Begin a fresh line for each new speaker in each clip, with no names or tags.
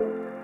Yo,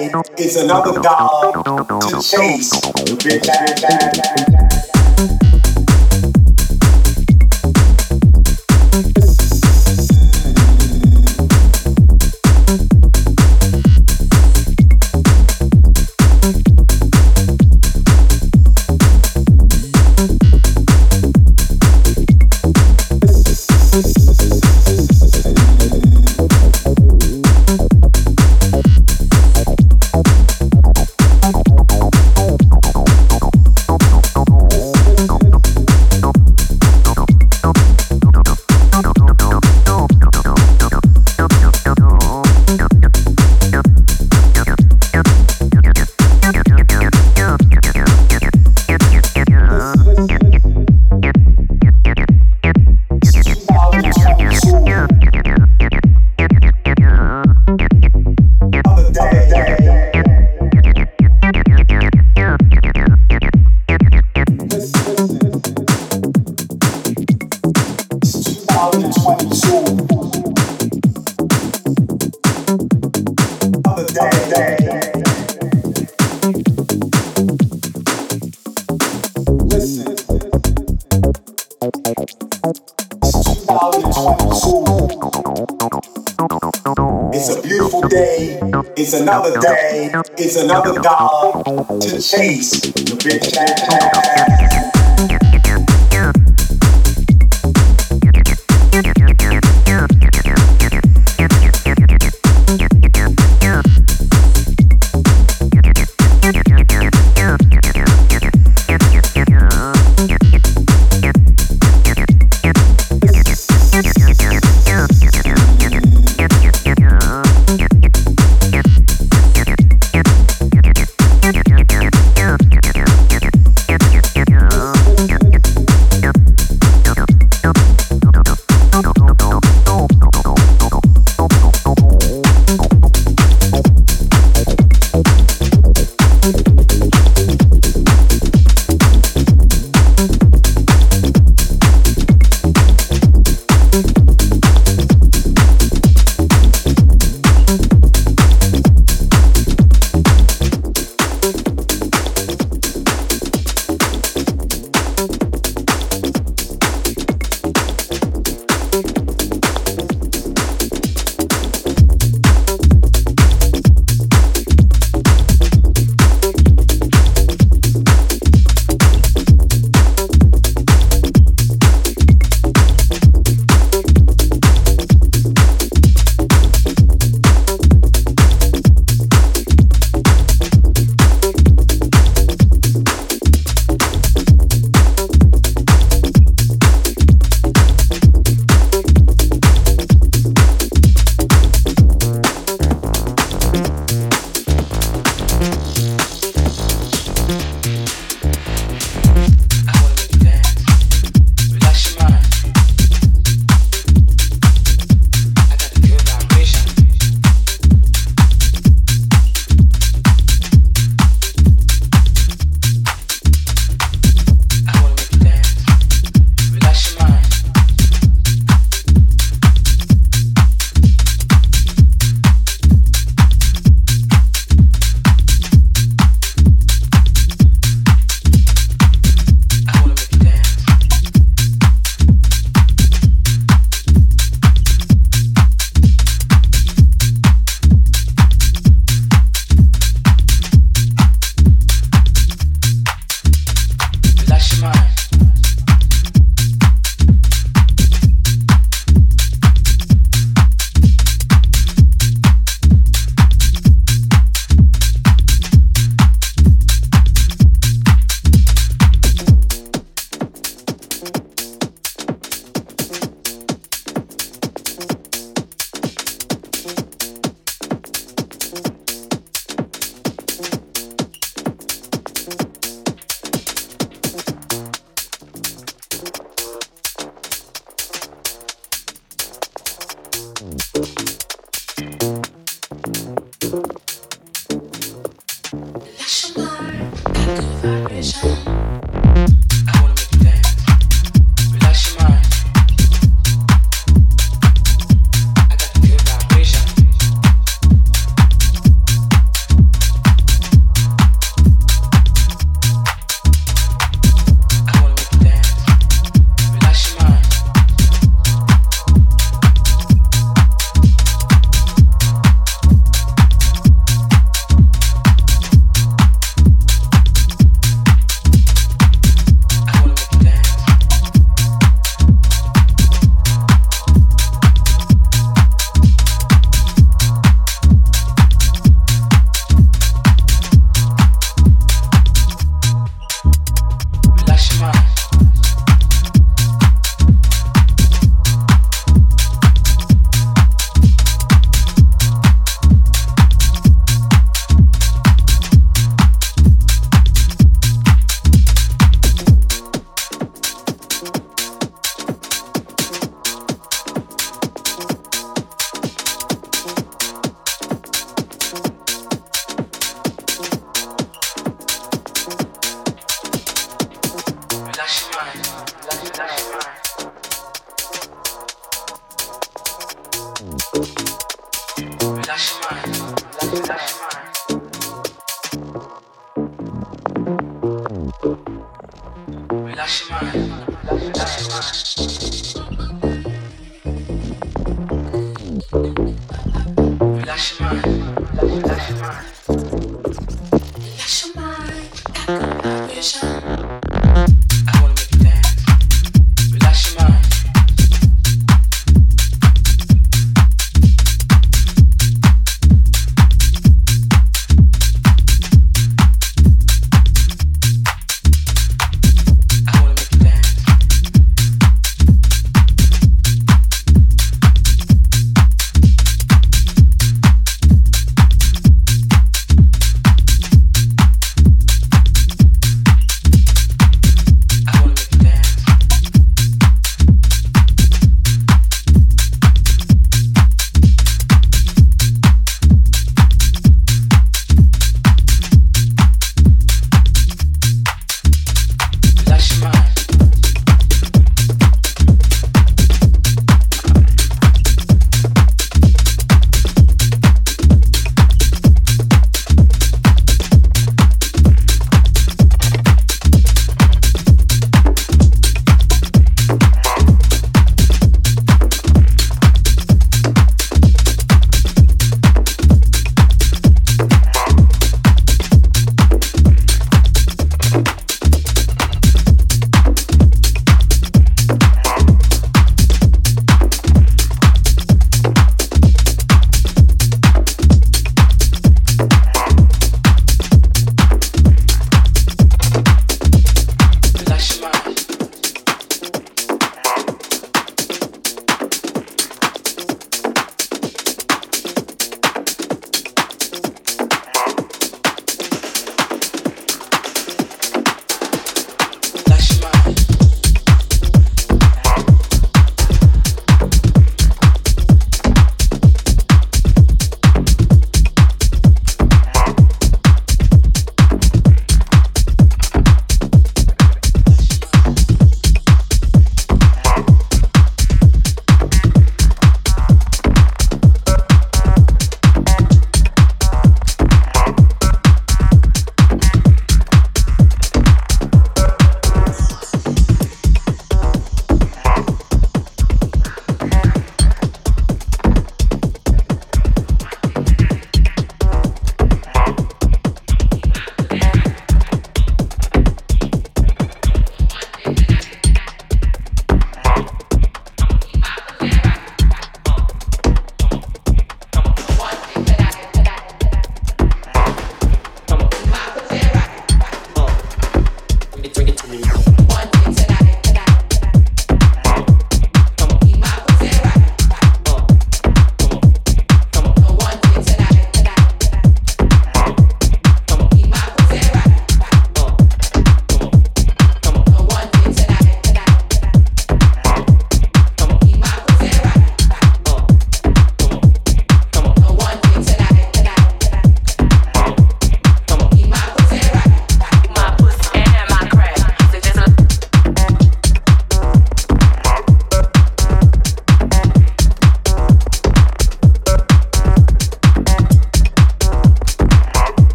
It's another dog to chase. It's another dog to chase. The bitch ass.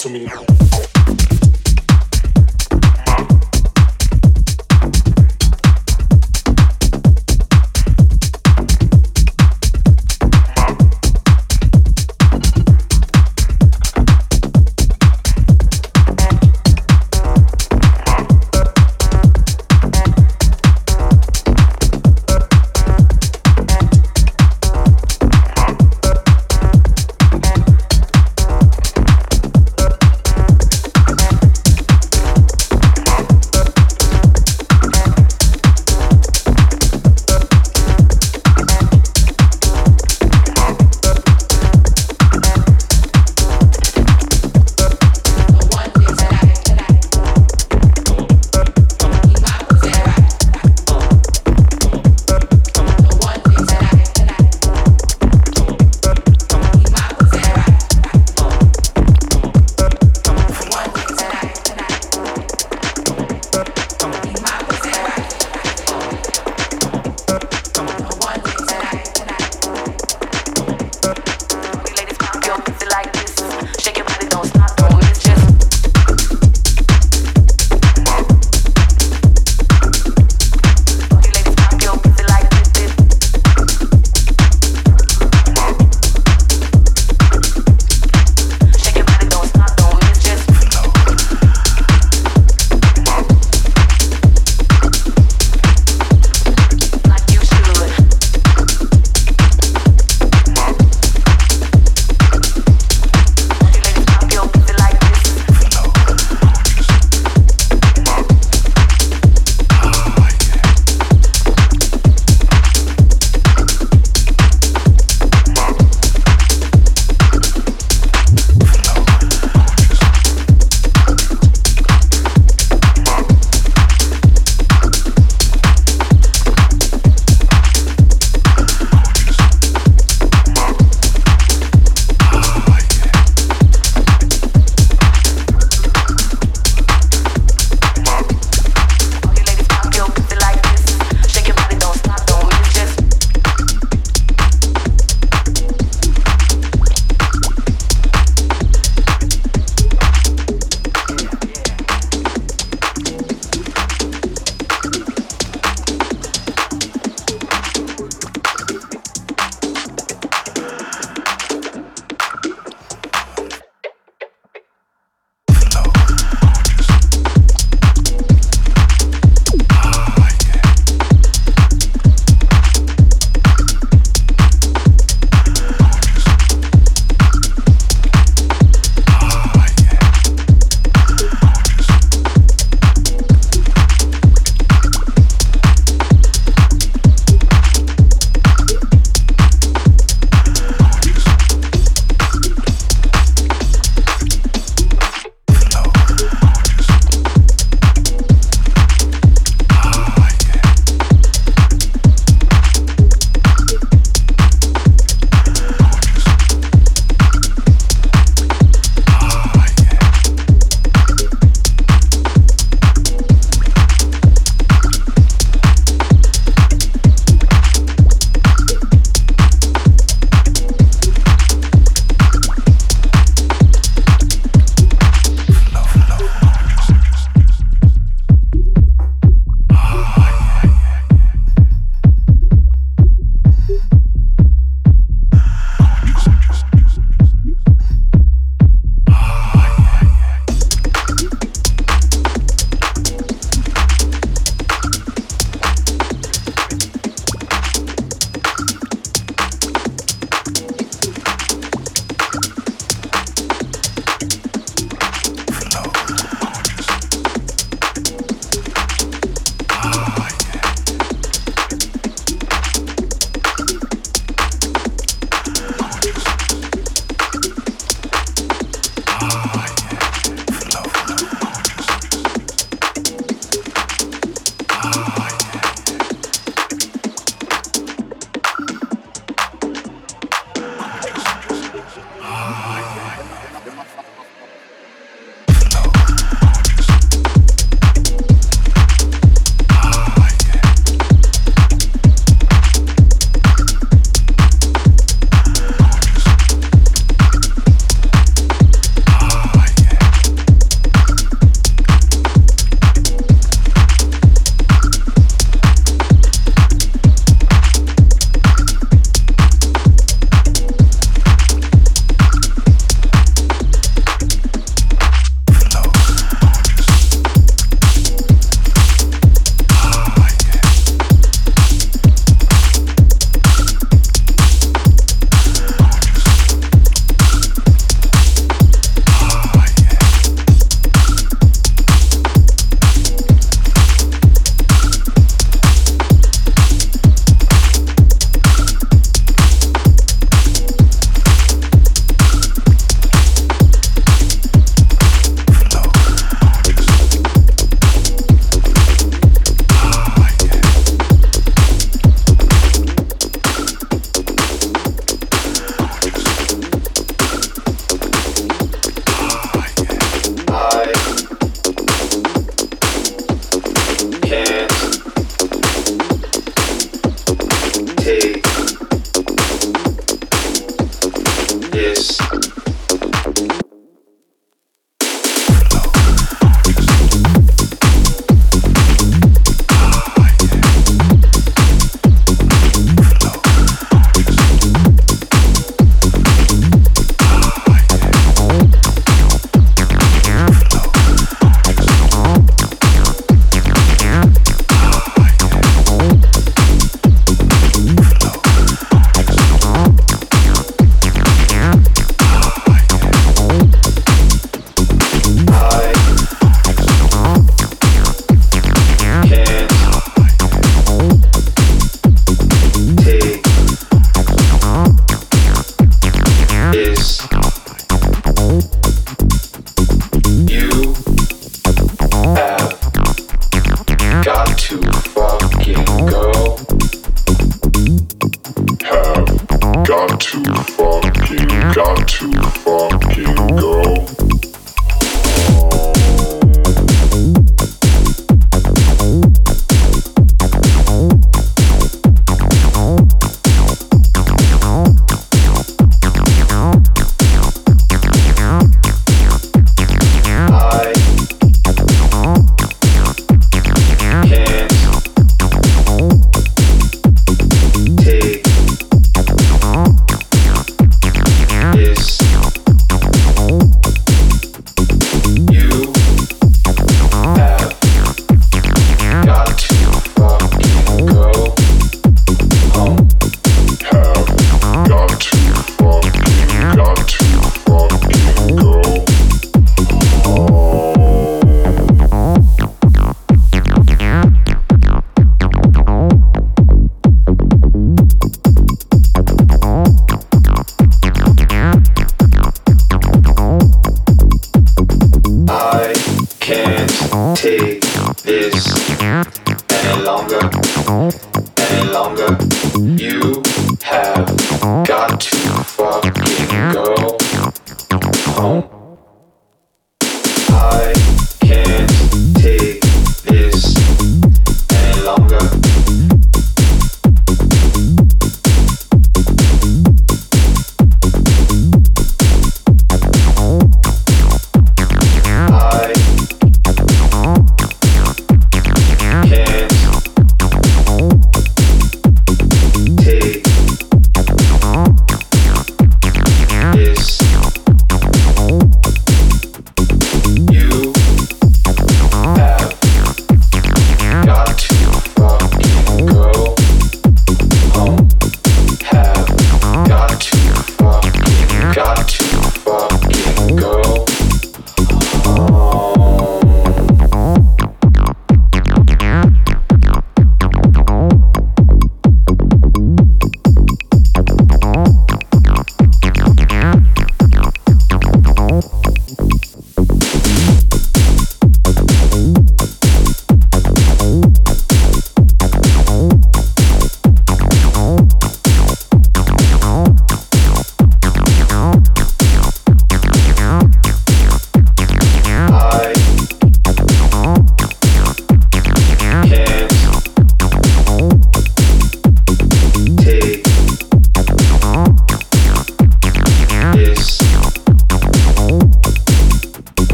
zumindest.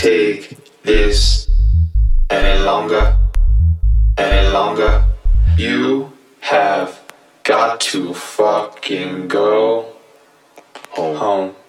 take this any longer, any longer. You have got to fucking go home. home.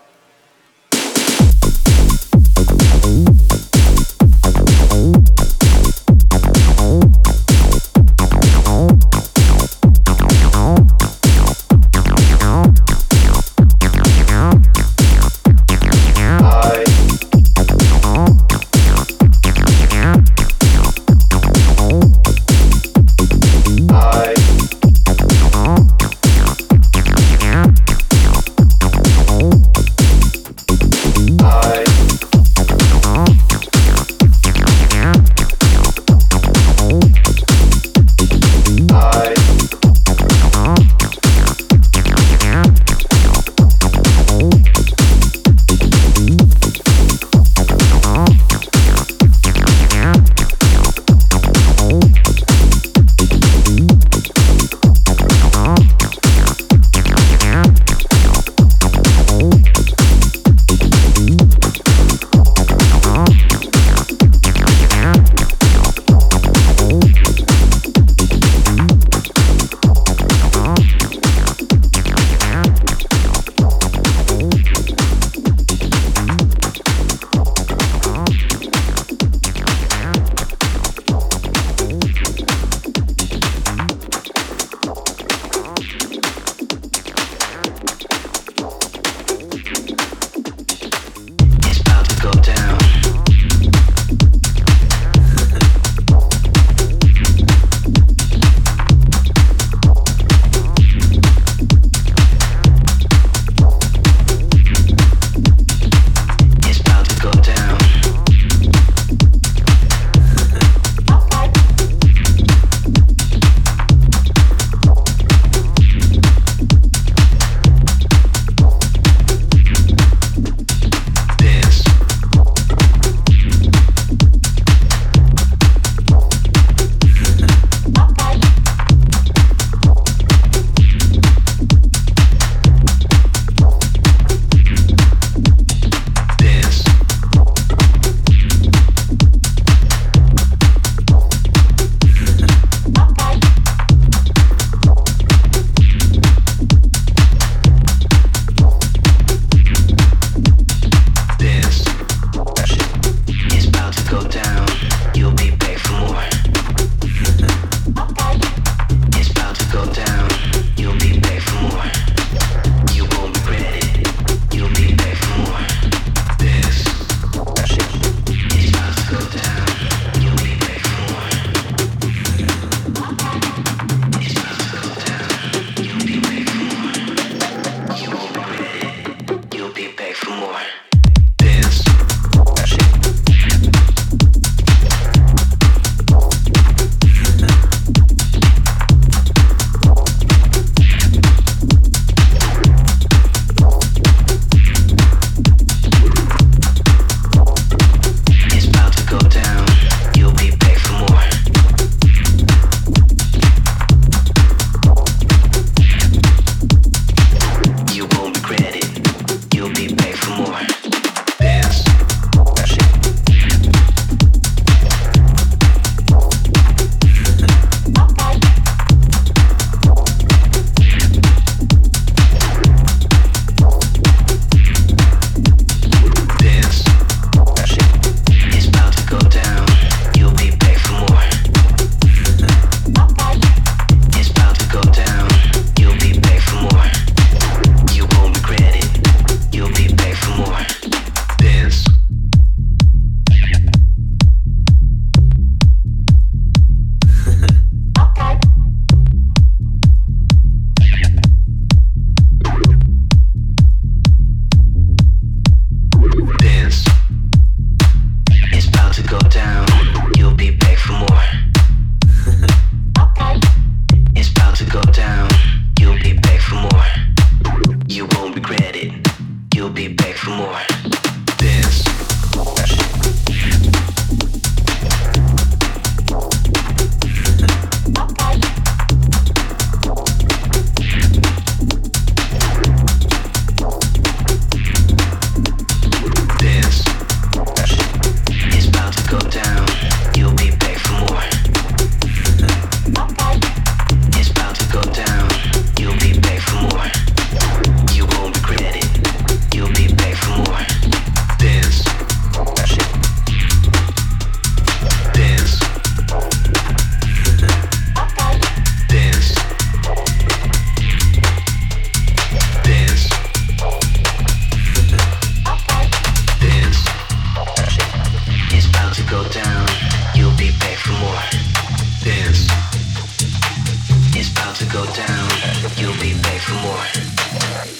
to go
down, you'll be back for more.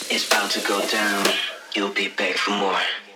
It's about to go down, you'll be back for more.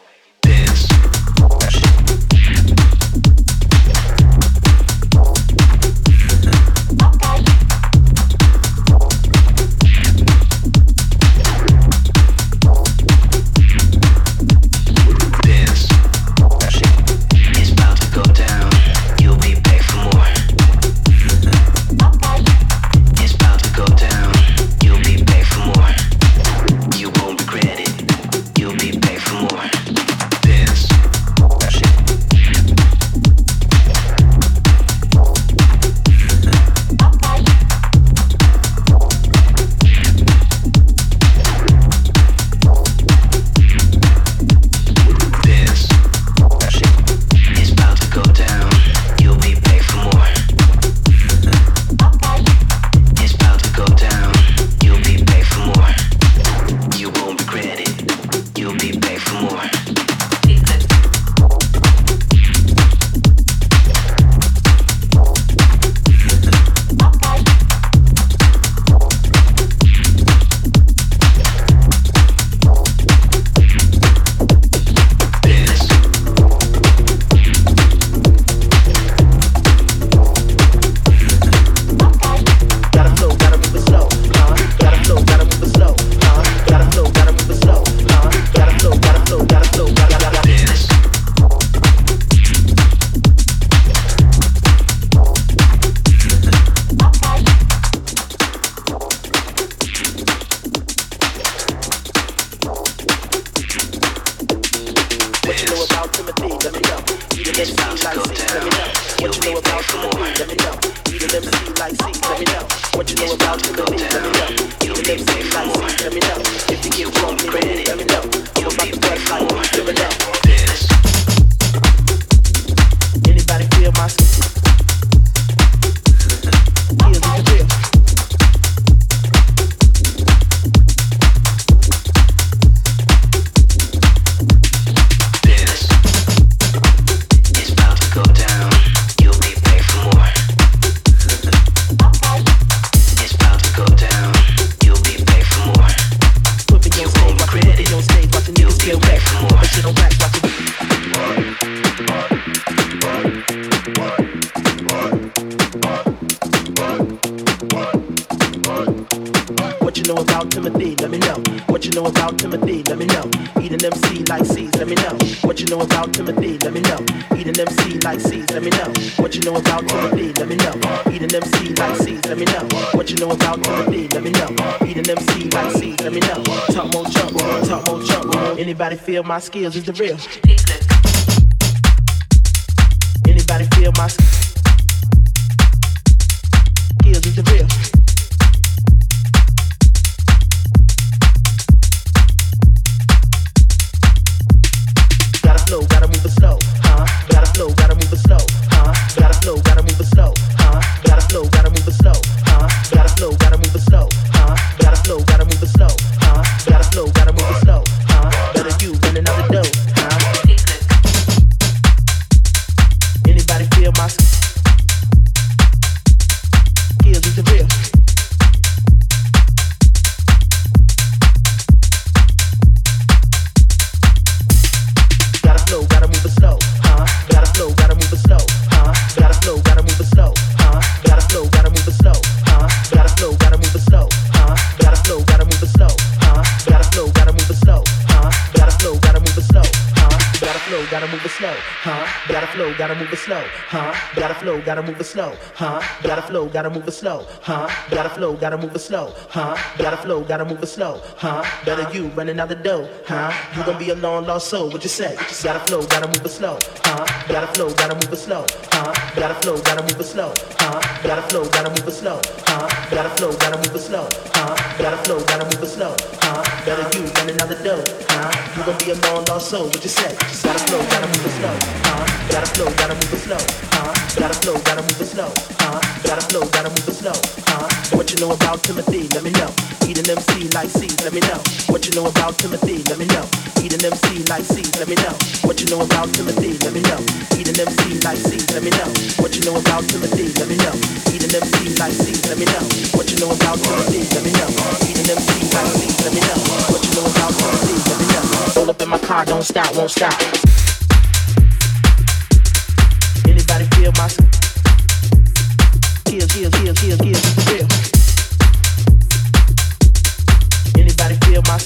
about
Timothy? Let me know. You the MC like C, let me know. What you know about Timothy? Let me know. You the MC like C, let me know. What you know about Timothy? Let me know. You the MC like C, let me know. If you get wrong, credit. my skills is the real. gotta move it slow, huh? Gotta flow, gotta move it slow, huh? Gotta flow, gotta move it slow, huh? Gotta flow, gotta move it slow, huh? Better you running out the dough, huh? You gonna be a long lost soul, what you say? Gotta flow, gotta move it slow, huh? Gotta flow, gotta move it slow, huh? Gotta flow, gotta move it slow, huh? Gotta flow, gotta move it slow, huh? Gotta flow, gotta move it slow, huh? Gotta flow, gotta move it slow, huh? Better you running out the dough, huh? You gonna be a long lost soul, what you say? Gotta flow, gotta move it slow, huh? Gotta flow, gotta move it slow. Gotta flow, gotta move it slow, huh? Gotta flow, gotta move it slow, huh? What you know about Timothy? Let me know. Eat an MC like seeds. let me know. What you know about Timothy? Let me know. Eat an MC like seeds. let me know. What you know about Timothy? Let me know. Eat an MC like seeds. let me know. What you know about Timothy? Let me know. Eat an MC like seeds. let me know. What you know about Timothy? Let me know. Eat an MC like C, let me know. What you know about Timothy? Let me know. All up in my car, don't stop, won't stop. Anybody feel my skills, skills, skills, skills, skills, feel? Anybody feel my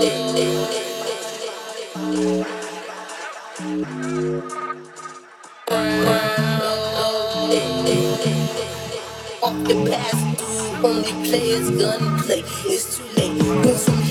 Off the past, only players gun play. It's too late.